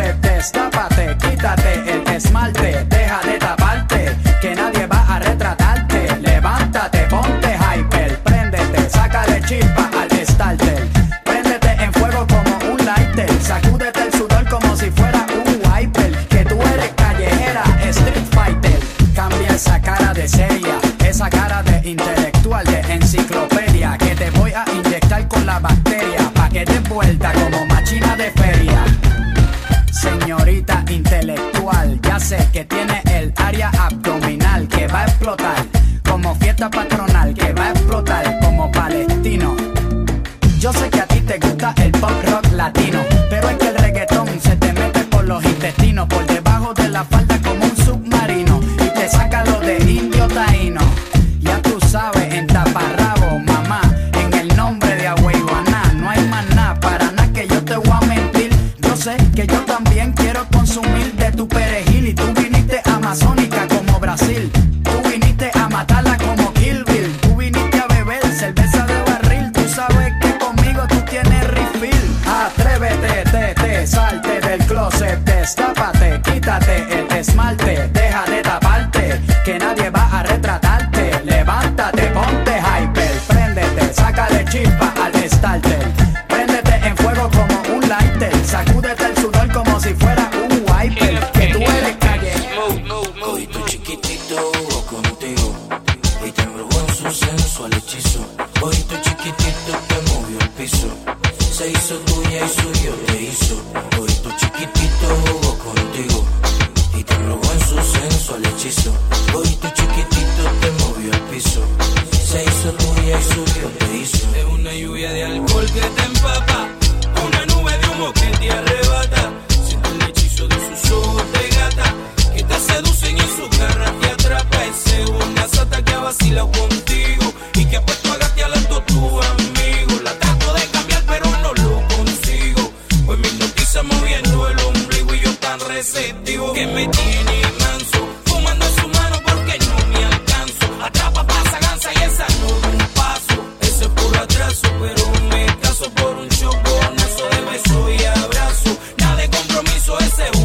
destápate, quítate el esmalte, deja de taparte, que nadie va a retratarte. Levántate, ponte hyper, préndete, sácale chispa al starter. Préndete en fuego como un lighter, sacúdete el sudor como si fuera un wiper. Que tú eres callejera, street fighter. Cambia esa cara de seria, esa cara de intelectual, de enciclopedia, que te voy a inyectar con la bacteria, pa' que te vuelta con que tiene el área abdominal que va a explotar como fiesta patronal que va a explotar como palestino. Yo sé que a ti te gusta el pop rock latino solo con un beso y abrazo. Nada de compromiso, ese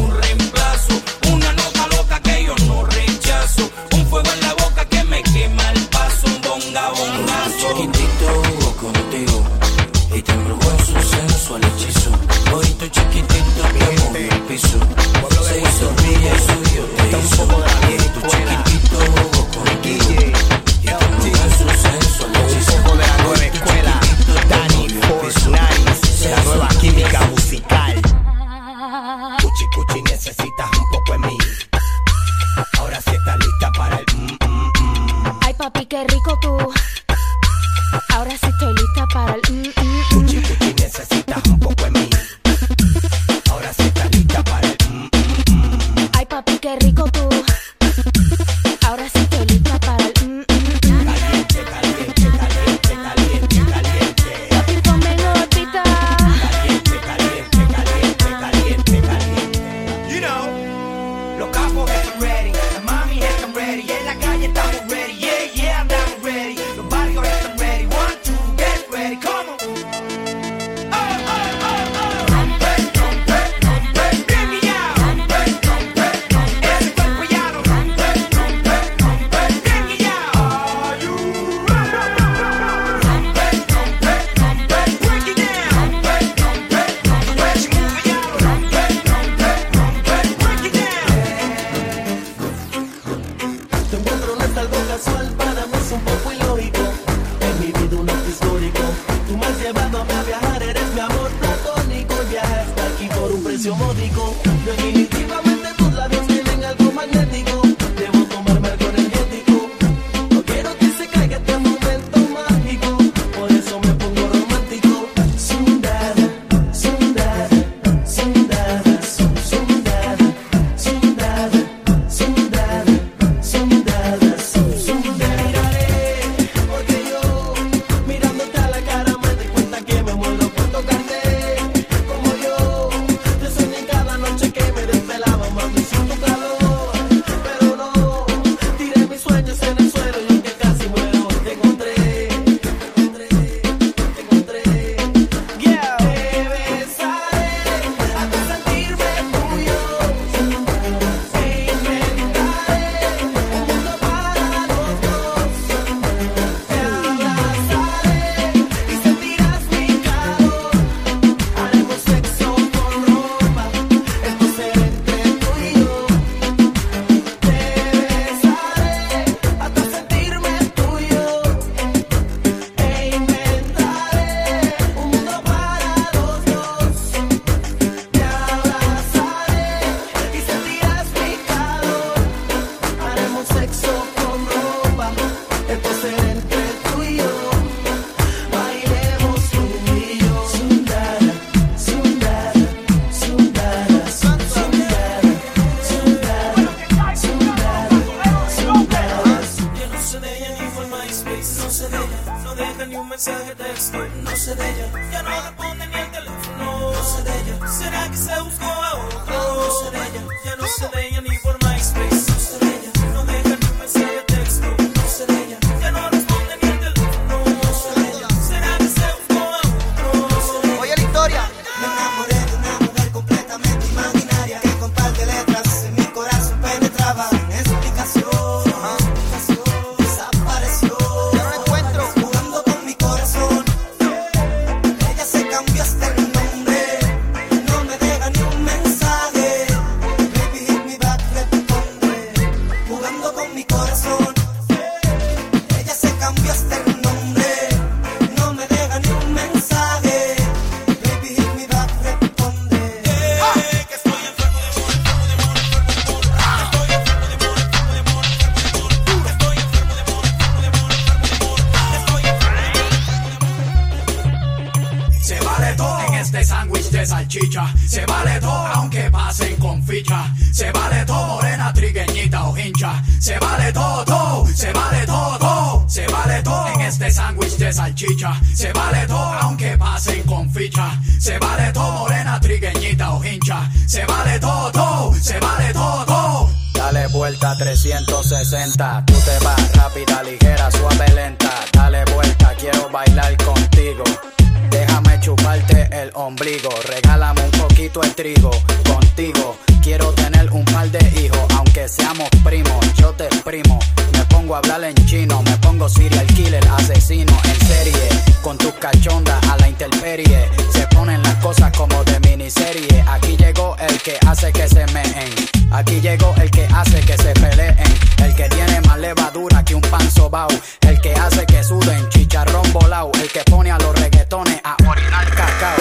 el que hace que suden chicharrón volao, el que pone a los reggaetones a orinar cacao.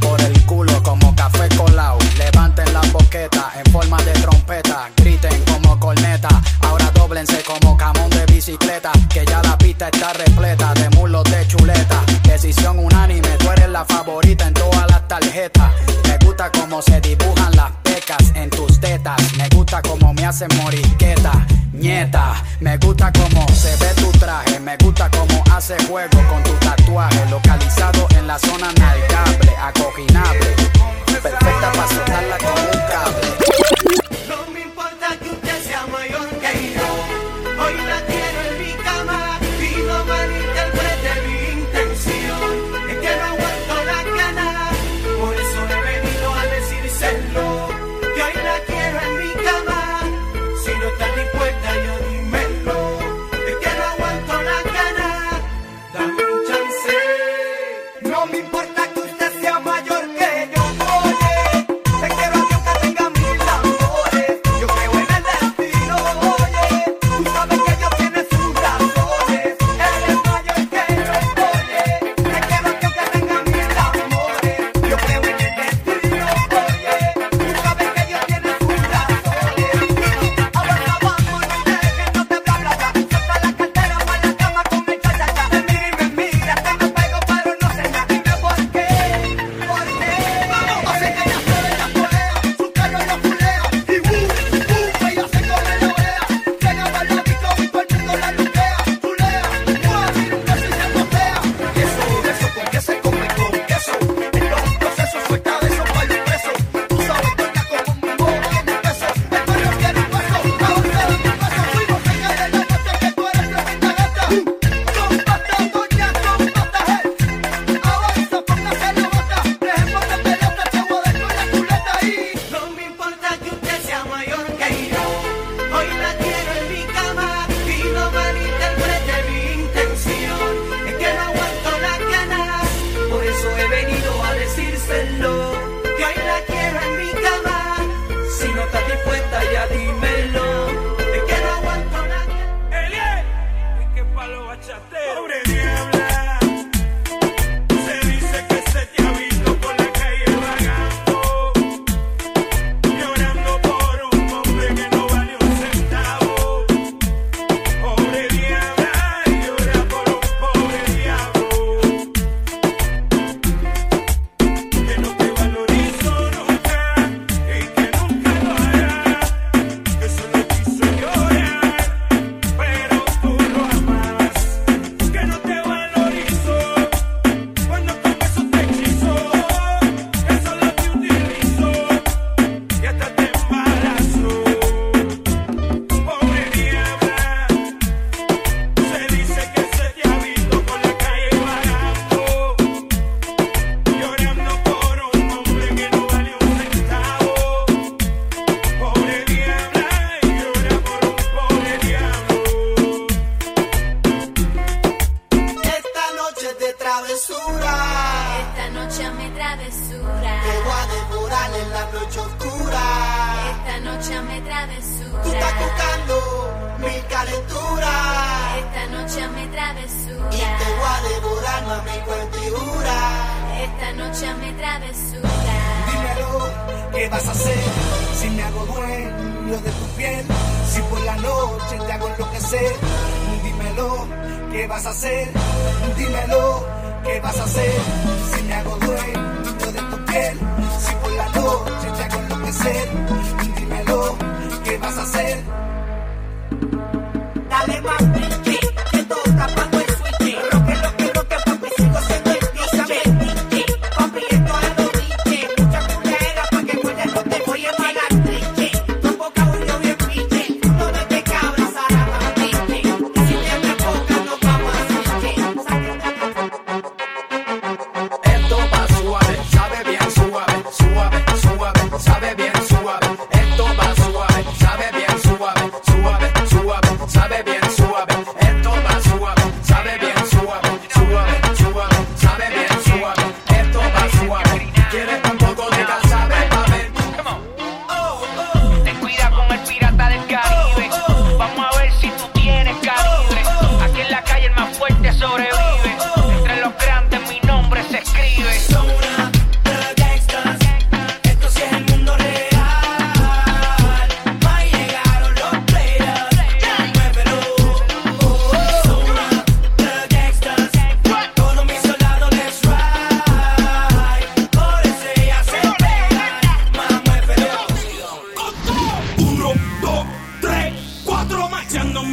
Por el culo como café colao, levanten la boqueta en forma de trompeta, griten como corneta, ahora doblense como camón de bicicleta, que ya la pista está repleta de mulos de chuleta. Decisión unánime, tú eres la favorita en todas las tarjetas. Me gusta cómo se dibuja me hace moriqueta, nieta. Me gusta cómo se ve tu traje, me gusta cómo hace juego con tu tatuaje, localizado en la zona nalgable, acogido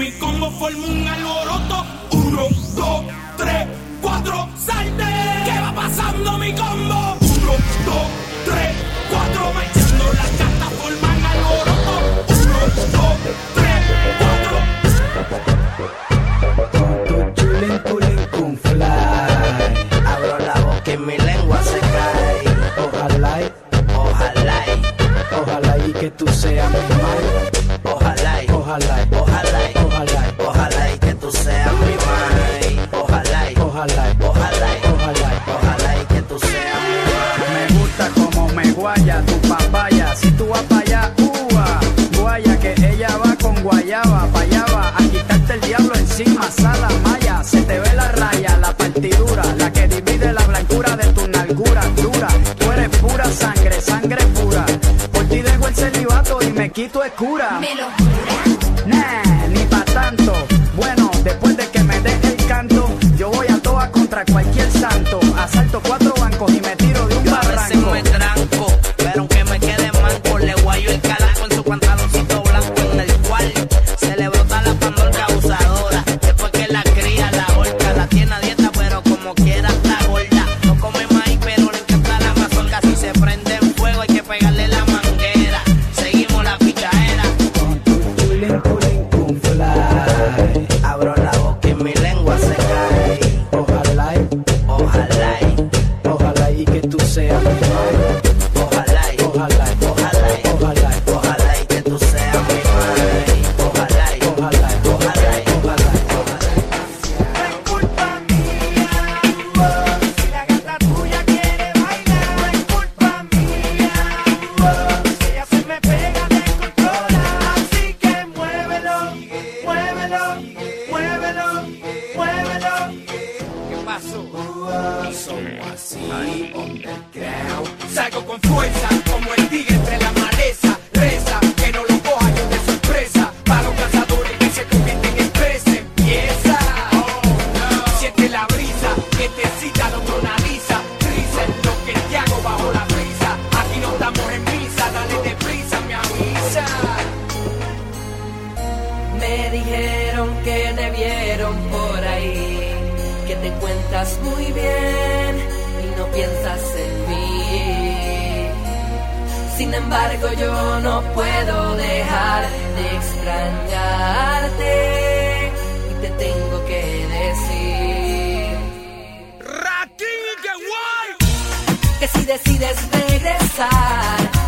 mi combo formo un alboroto. Uno, dos, tres, cuatro, salte. ¿Qué va pasando mi combo? Uno, dos, tres, cuatro, marchando la cara. Quito es cura. Me lo jura. Nah, ni pa' tanto. Sin embargo, yo no puedo dejar de extrañarte y te tengo que decir. Ratín, que guay. Que si decides regresar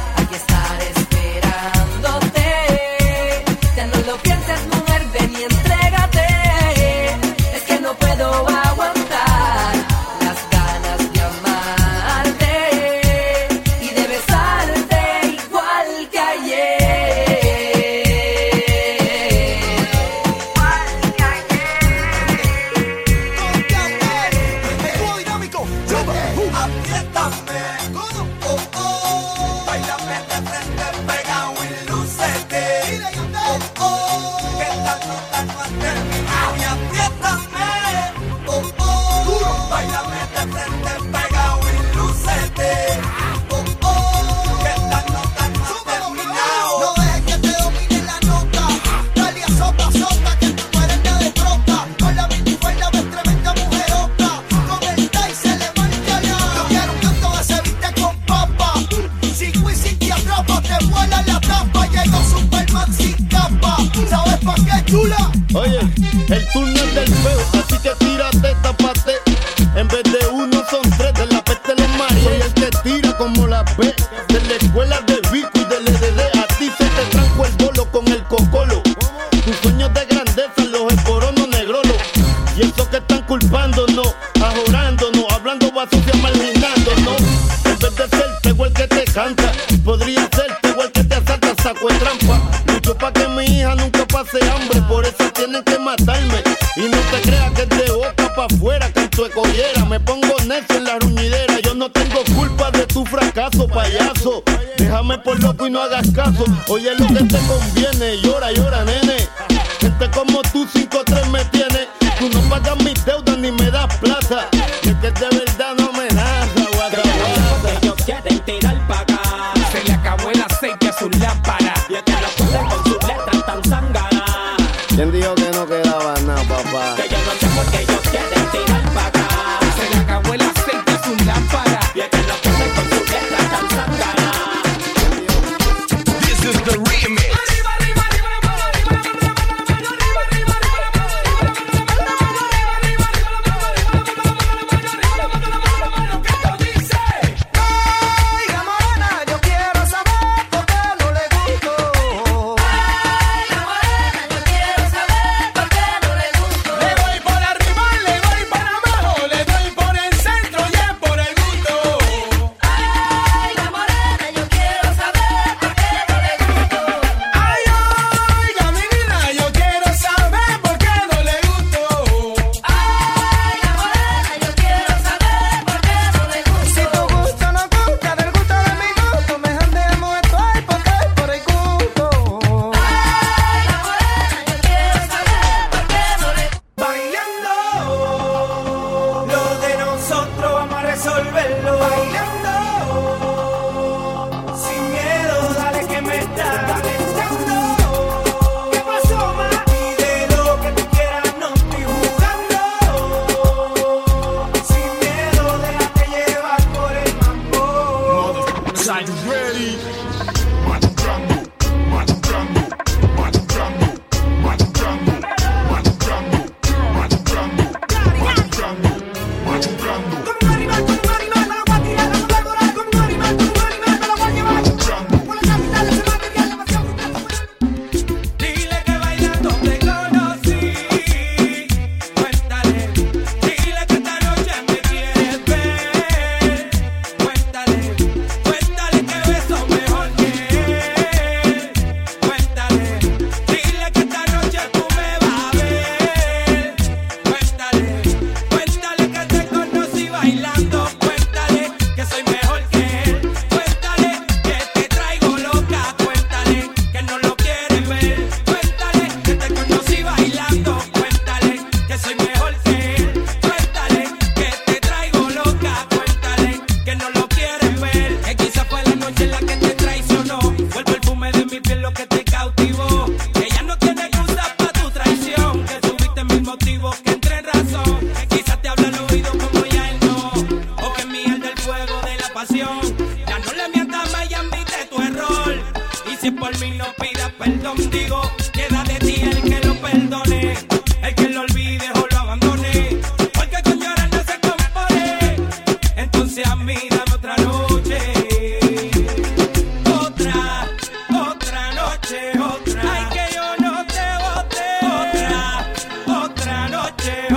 goddamn.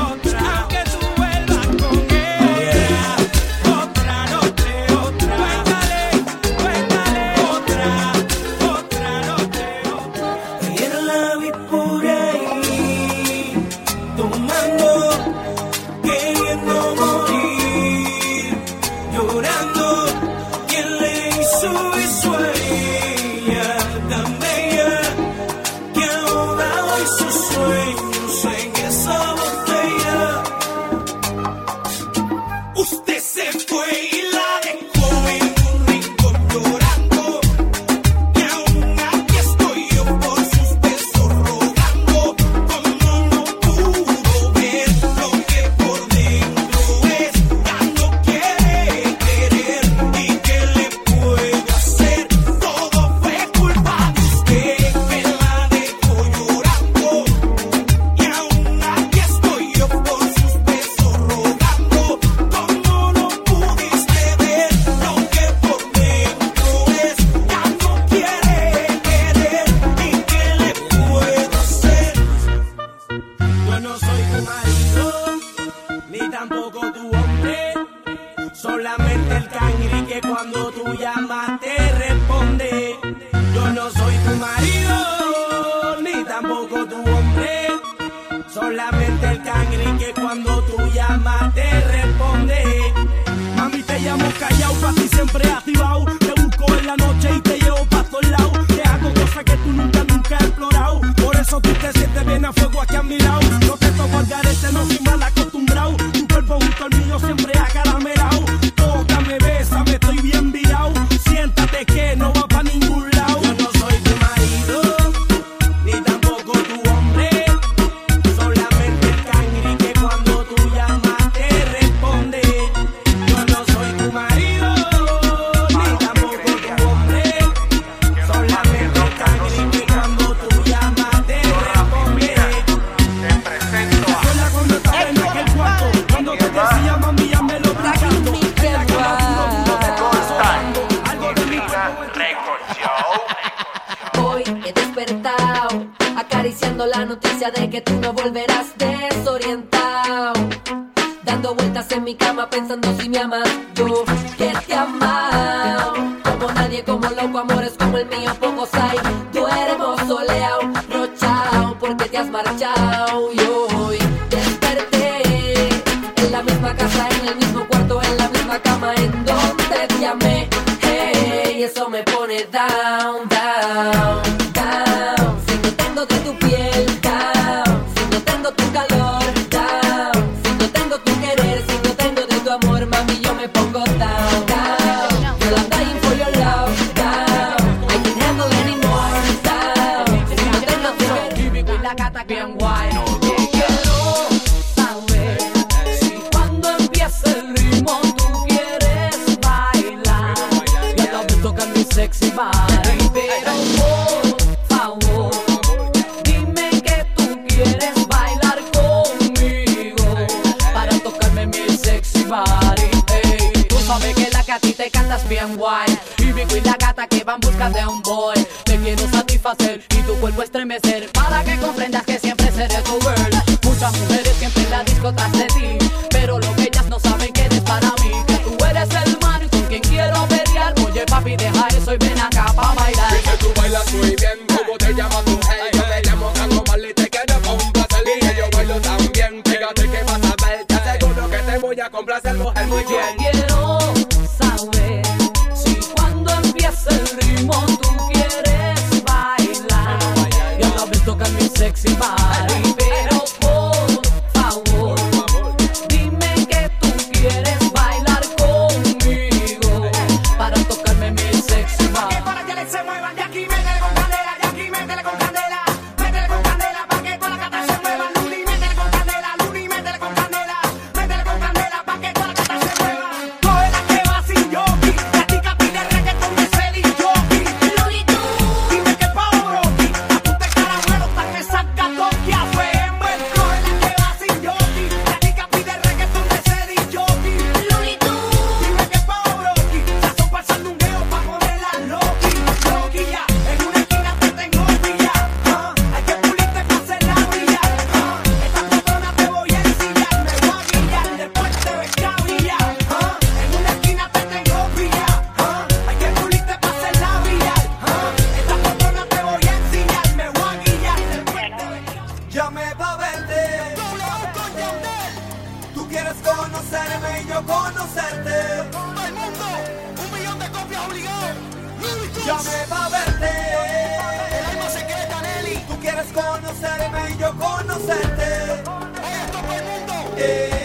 marchar. conocerme y yo conocerte. Eh,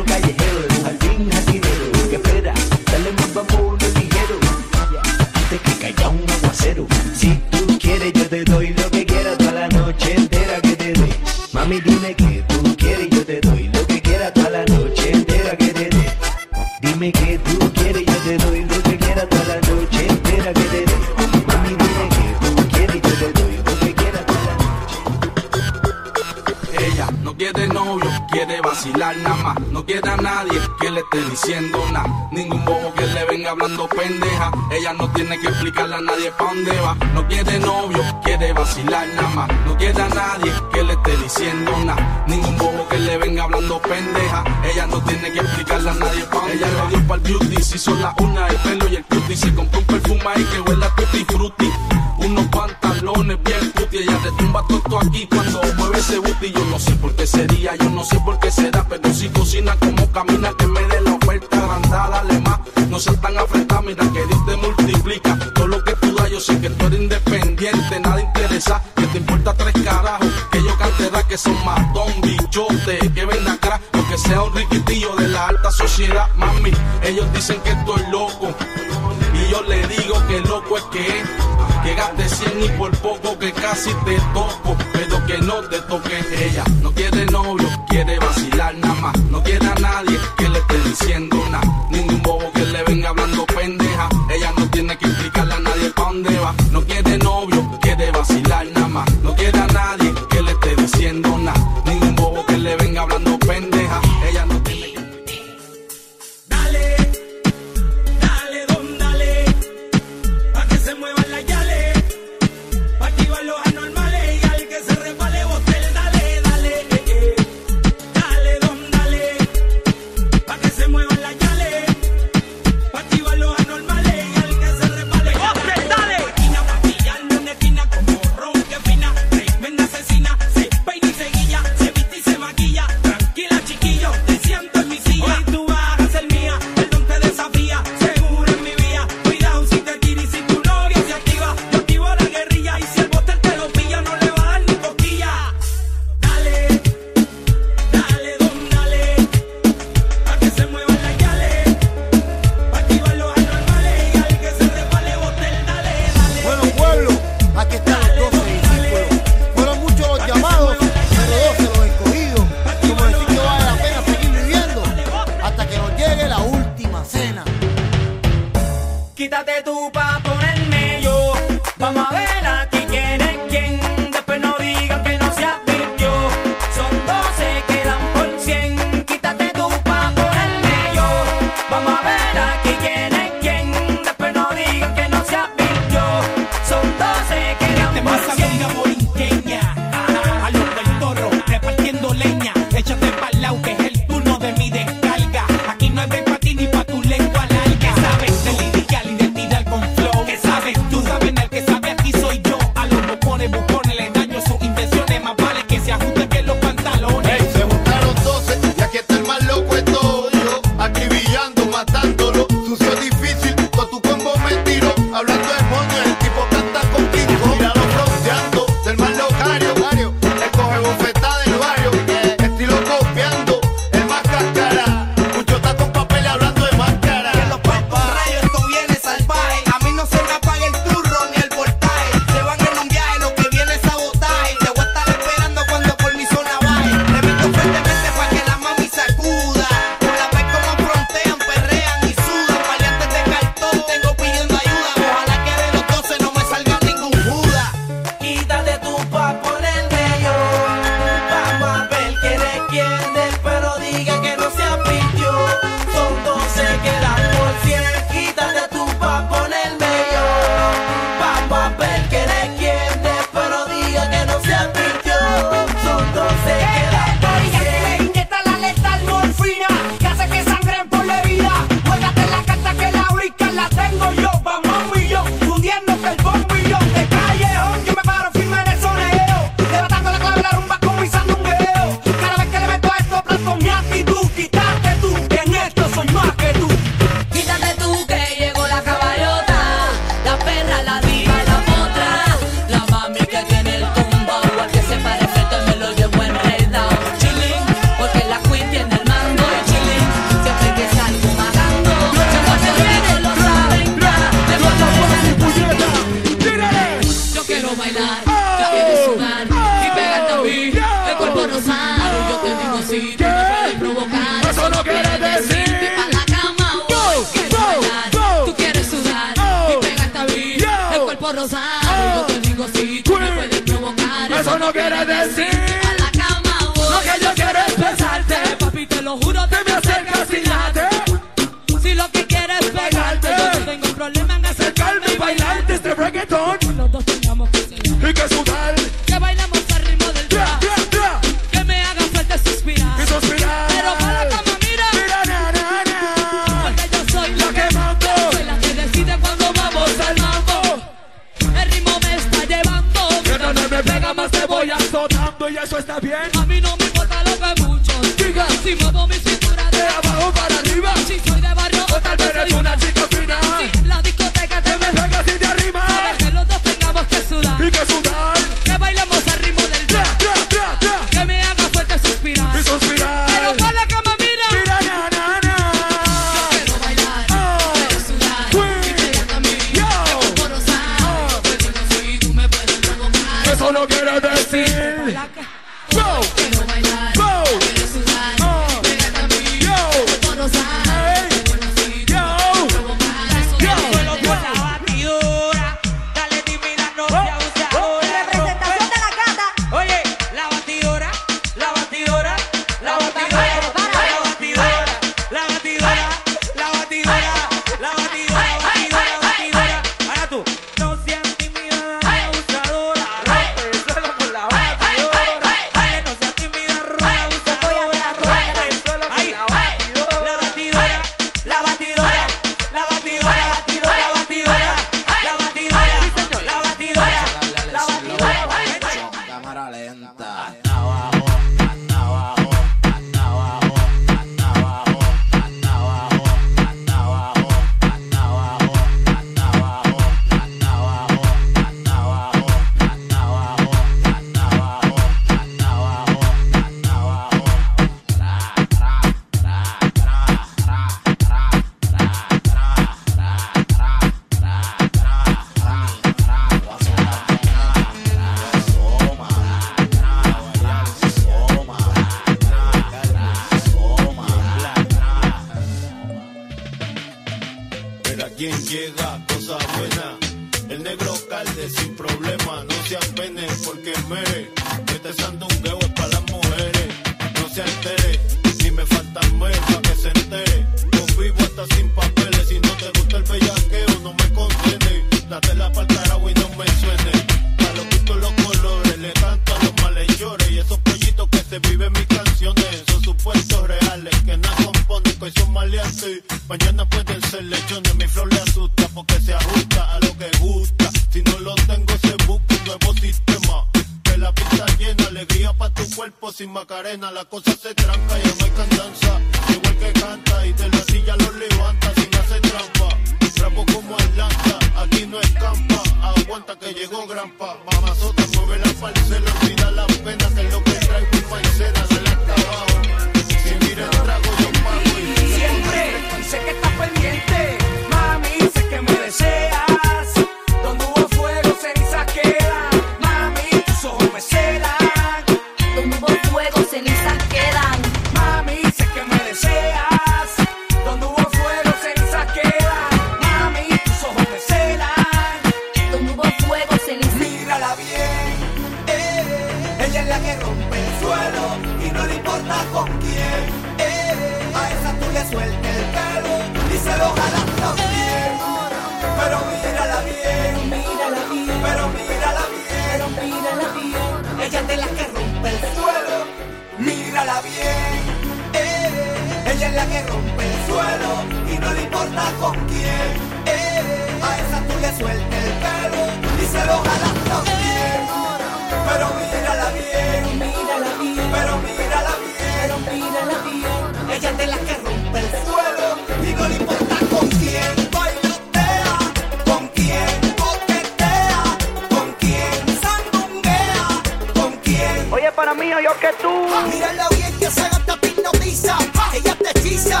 yo que tú. Mírala bien que se gasta hipnotiza. Ella te hechiza.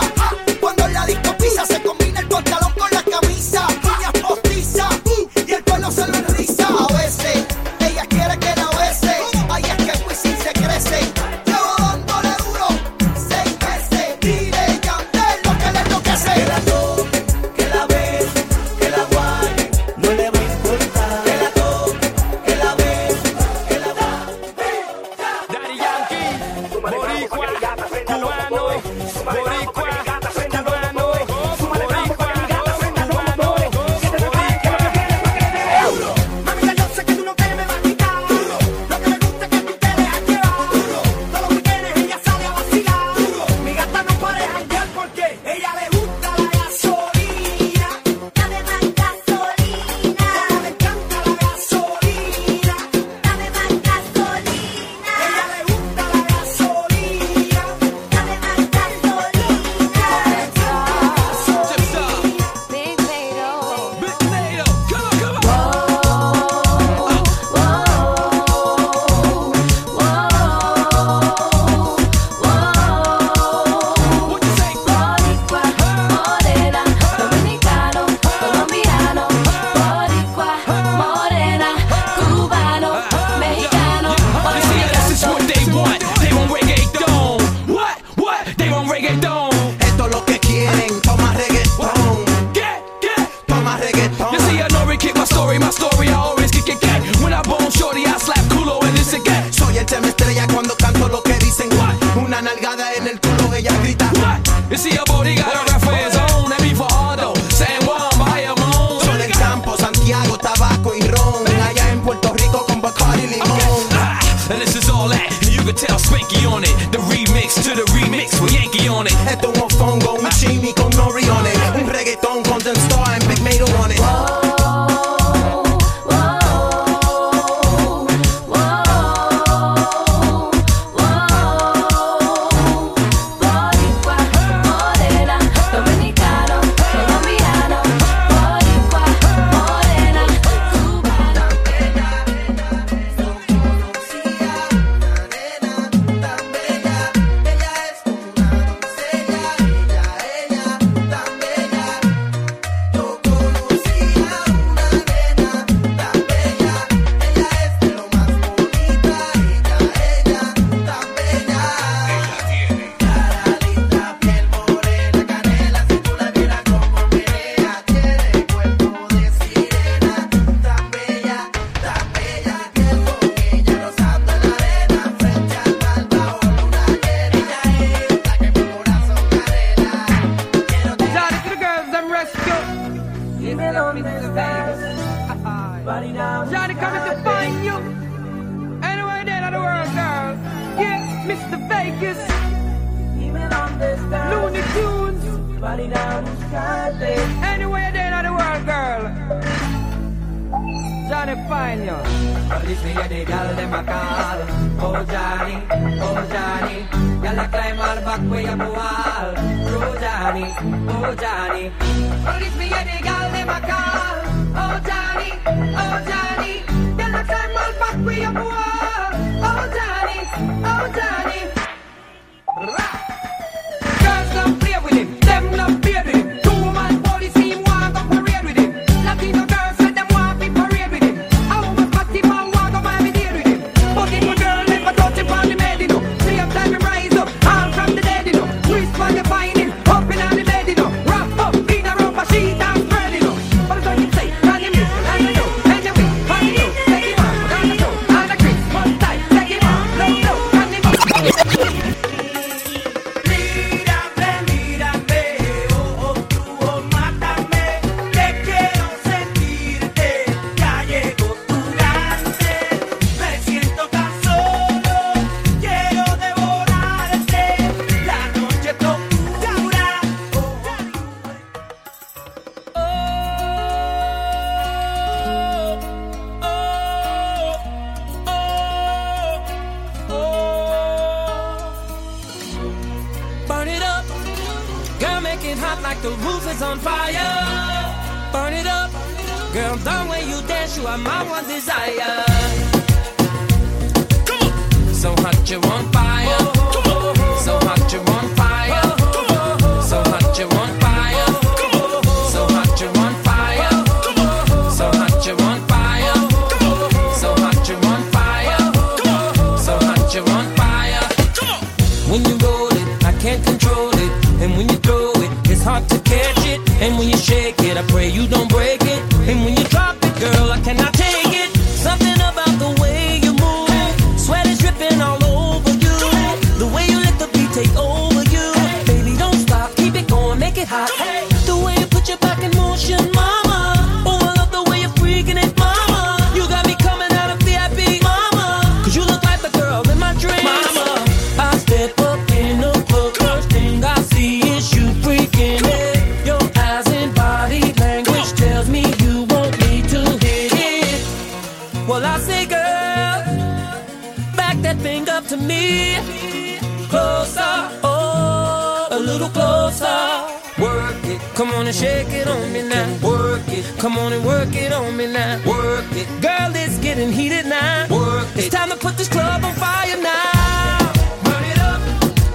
Come on and shake it on me now. Work it. Come on and work it on me now. Work it. Girl, it's getting heated now. Work it. It's time to put this club on fire now. Burn it up.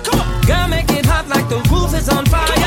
Come on. Girl, make it hot like the roof is on fire.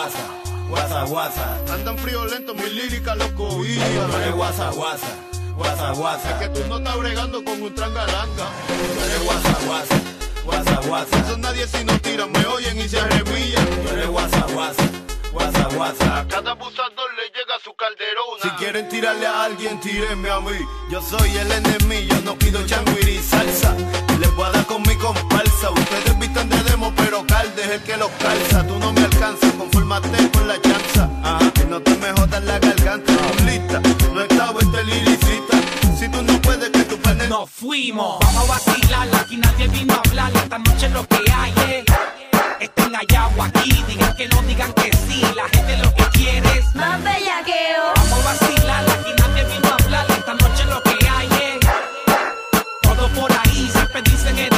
guasa, guasa, guasa. Andan friolentos mis líricas, loco, y no guasa, guasa, guasa, guasa. Es que tú no estás bregando con un trangalanga. No eres guasa, guasa, guasa, guasa. Eso nadie si no tiran, me oyen y se arrebillan. No eres guasa, guasa. Guasa, guasa. A cada abusador le llega su calderona. Si quieren tirarle a alguien, tírenme a mí. Yo soy el enemigo, no pido changuiri salsa. Les voy a dar con mi compadre Ustedes visten de demo, pero calde es el que los calza. Tú no me alcanzas, confórmate con la chanza. Que no te me jodas la garganta. No. Lista, no estaba este liricita. Si tú no puedes, que tu panel. Nos fuimos. Vamos a vacilar, aquí nadie vino a hablar. Esta noche lo que hay eh. es. Estén allá o aquí, digan que no, digan que sí. La gente lo que quiere es. Más bellaqueo. Vamos a vacilar, aquí nadie vino a hablar. Esta noche lo que hay. Eh. Todo por ahí, siempre dicen el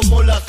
como la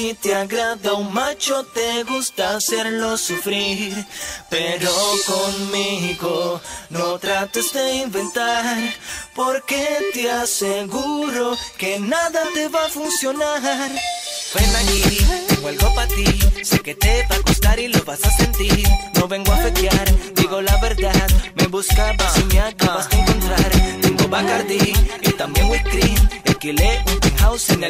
si te agrada un macho te gusta hacerlo sufrir, pero conmigo no trates de inventar, porque te aseguro que nada te va a funcionar. Ven aquí, tengo algo para ti, sé que te va a gustar y lo vas a sentir. No vengo a fequear, digo la verdad, me buscabas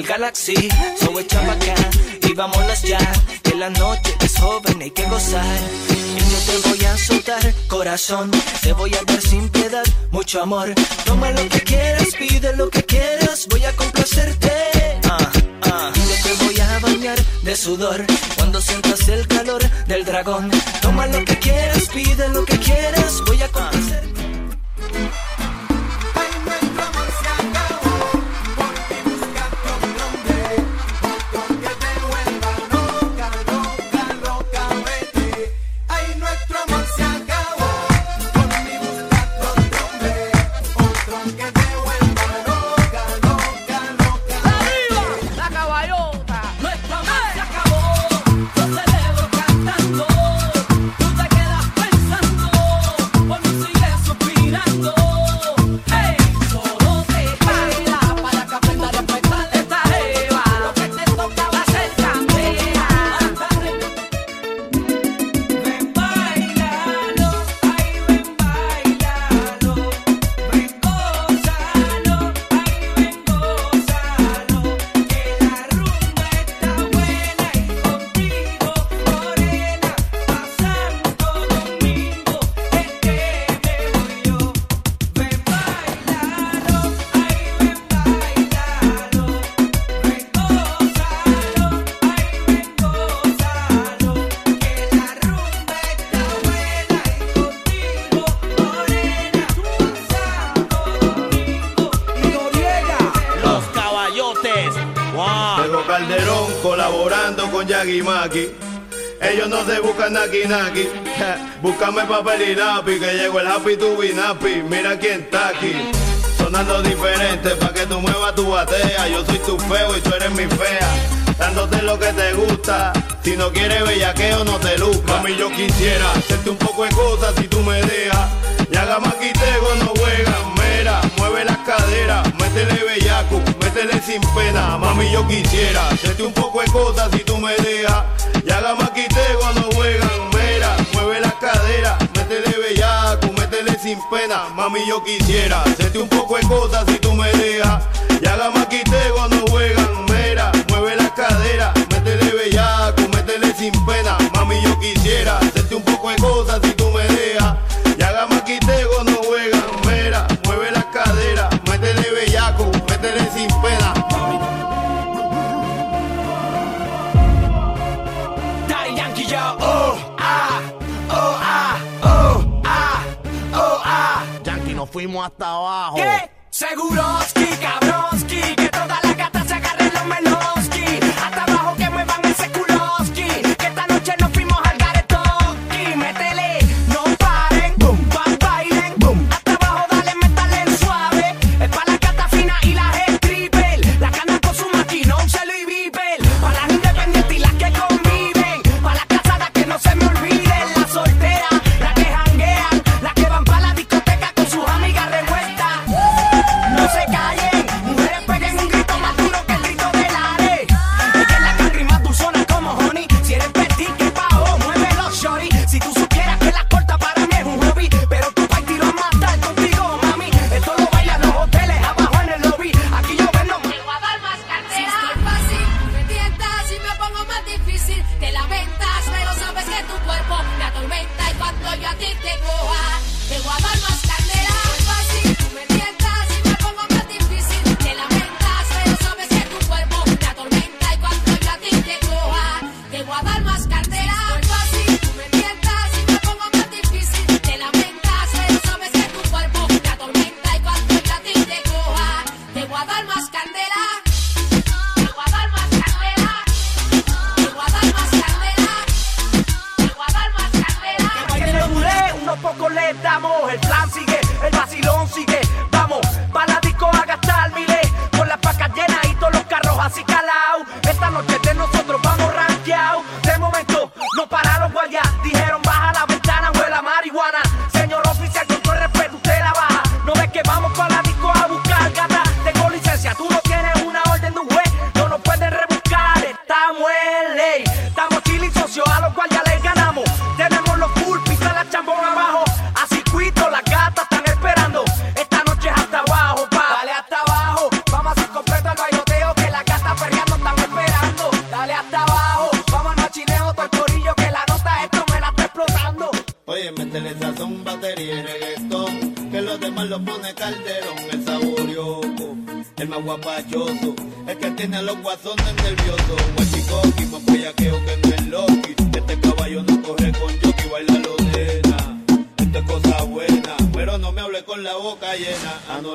el Galaxy, so echa pa' acá y vámonos ya. Que la noche es joven, hay que gozar. Y no te voy a soltar, corazón, te voy a dar sin piedad, mucho amor. Toma lo que quieras, pide lo que quieras, voy a complacerte. Ah, ah. Y yo te voy a bañar de sudor cuando sientas el calor del dragón. Toma lo que quieras, pide lo que quieras, voy a complacerte. Búscame papel y lápiz que llegó el happy to be nappy. Mira quién está aquí. Sonando diferente pa' que tú muevas tu batea. Yo soy tu feo y tú eres mi fea. Dándote lo que te gusta. Si no quieres bellaqueo, no te luzca. Mami, yo quisiera hacerte un poco de cosas si tú me dejas. Y haga maquitego, no juega. Mira, mueve las caderas. Métele bellaco, métele sin pena. Mami, yo quisiera hacerte un poco de cosas si tú me dejas. Y haga maquitego, no juegan. Métele bellaco, métele sin pena. Mami, yo quisiera hacerte un poco de cosas si tú me dejas. Y haga maquitego, no juegan. Mira, mueve las caderas. Métele bellaco, métele sin pena. Mami, yo quisiera hacerte un poco de cosas si fuimos hasta abajo. ¿Qué? Seguroski, cabroski, que todas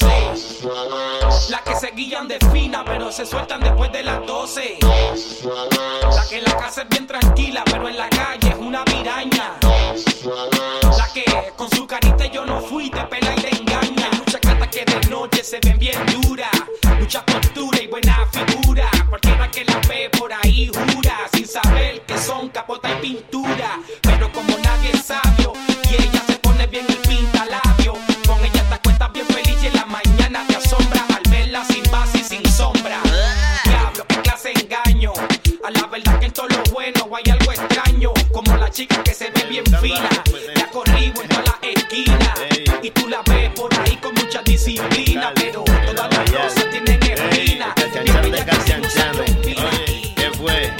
12. Las que se guían de fina, pero se sueltan después de las 12. La que en la casa es bien tranquila, pero en la calle es una piraña. La que con su carita yo no fui, te pela y te engaña. Muchas cartas que de noche se ven bien duras. Mucha postura y buena figura. Cualquiera que la ve por ahí jura, sin saber que son capota y pintura. Chica que se ve bien fina. La corrimos en a la esquina. Y tú la ves por ahí con mucha disciplina. Pero todas las rosas tienen espina. Bien bella que se usa ¿Qué fue?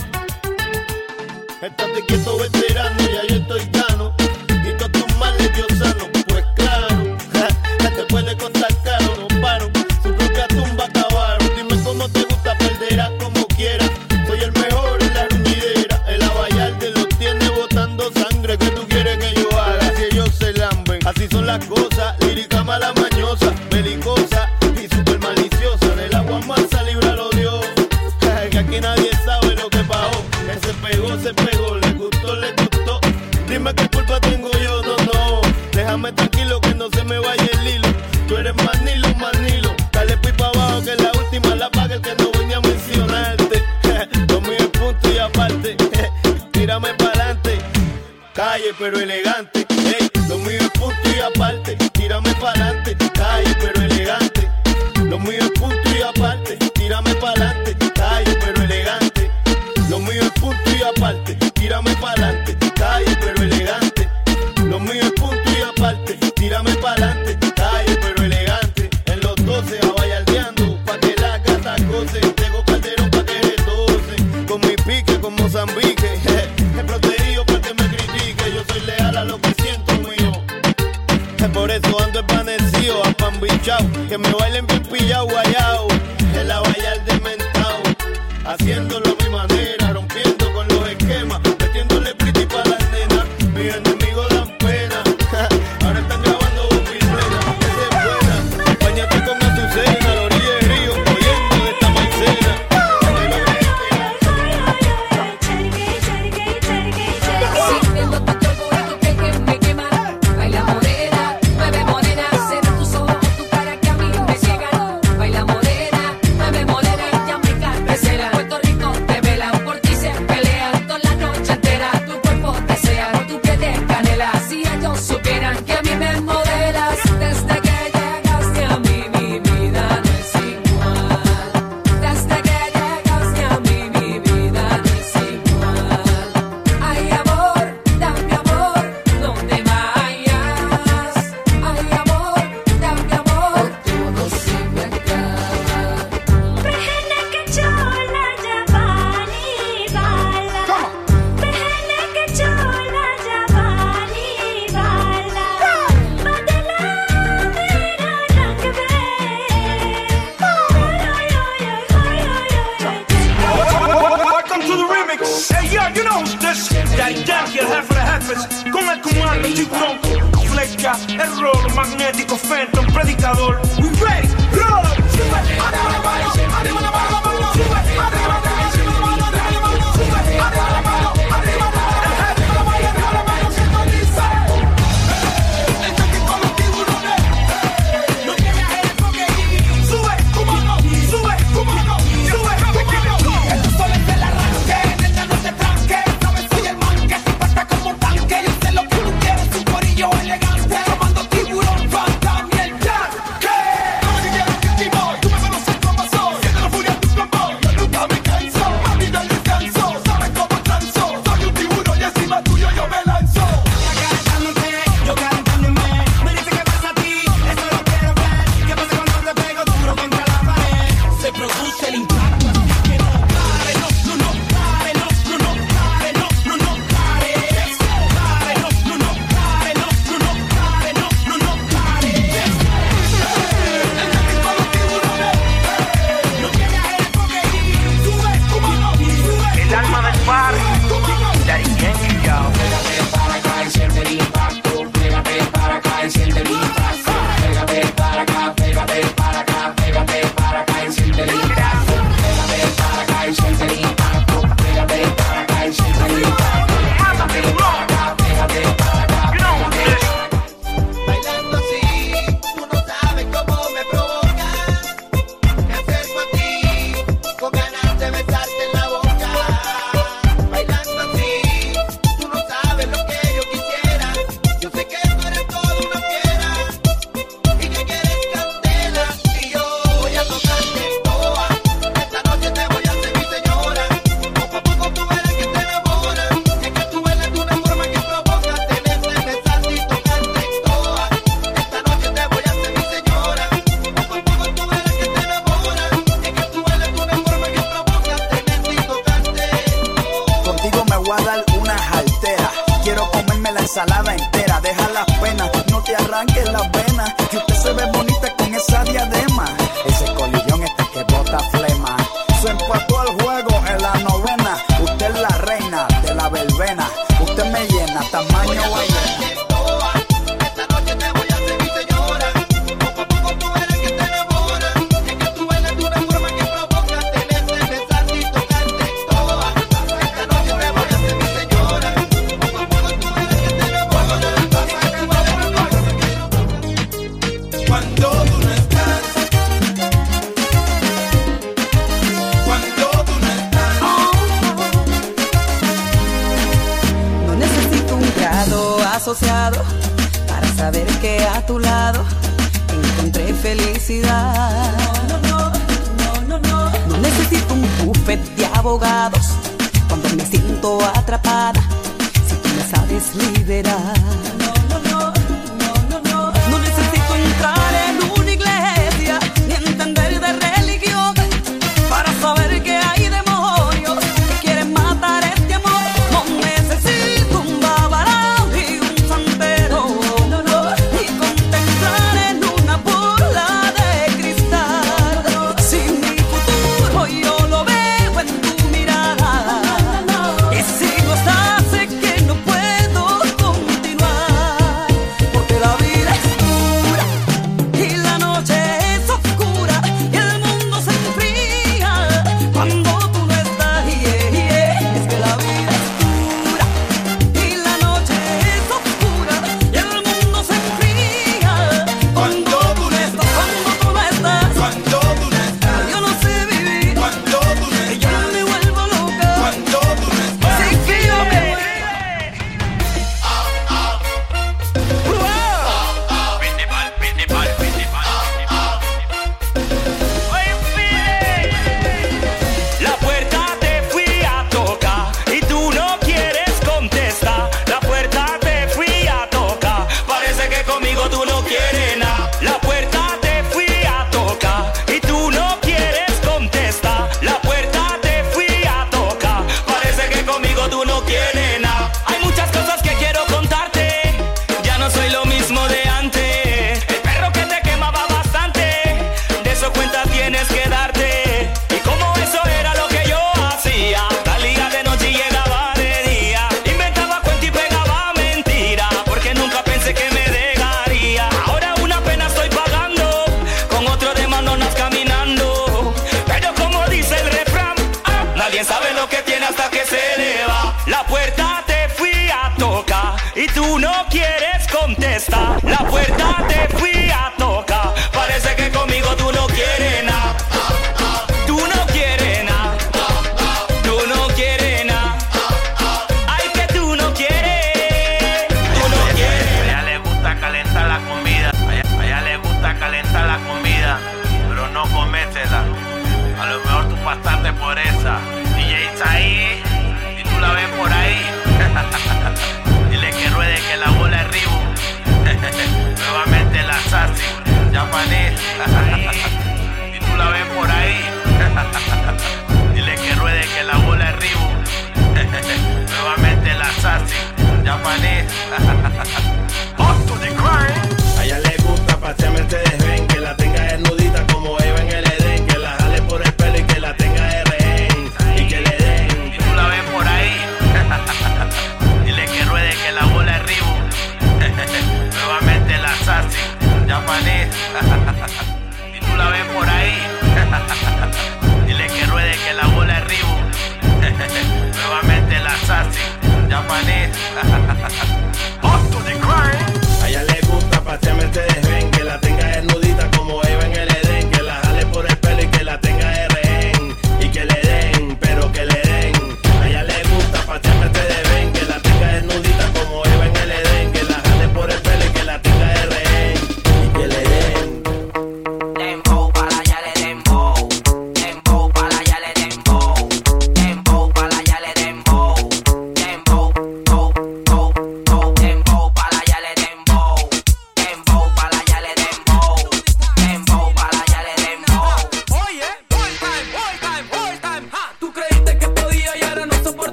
que me bailen bien.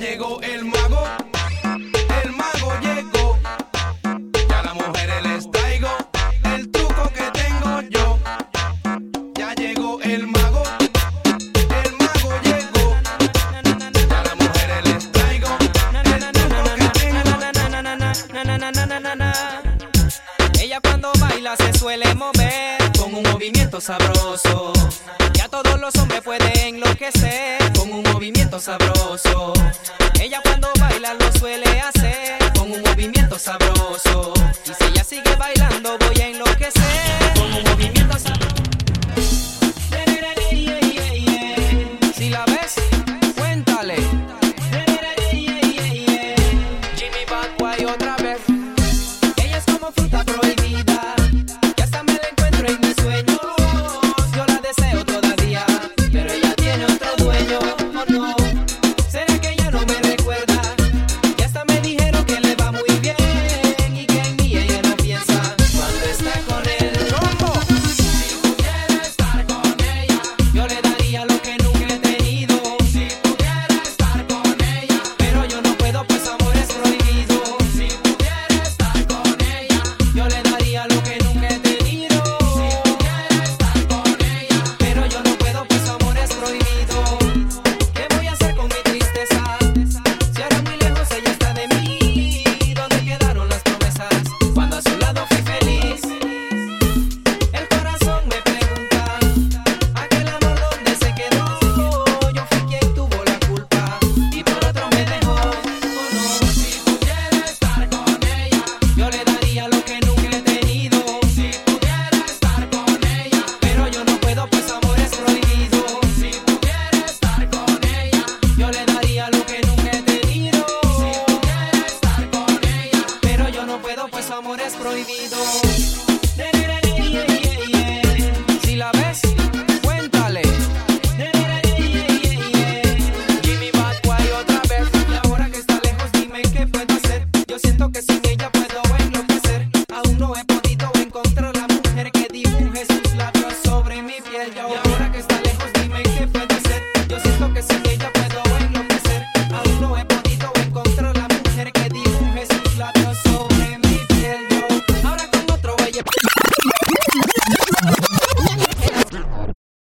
Llegó el mago,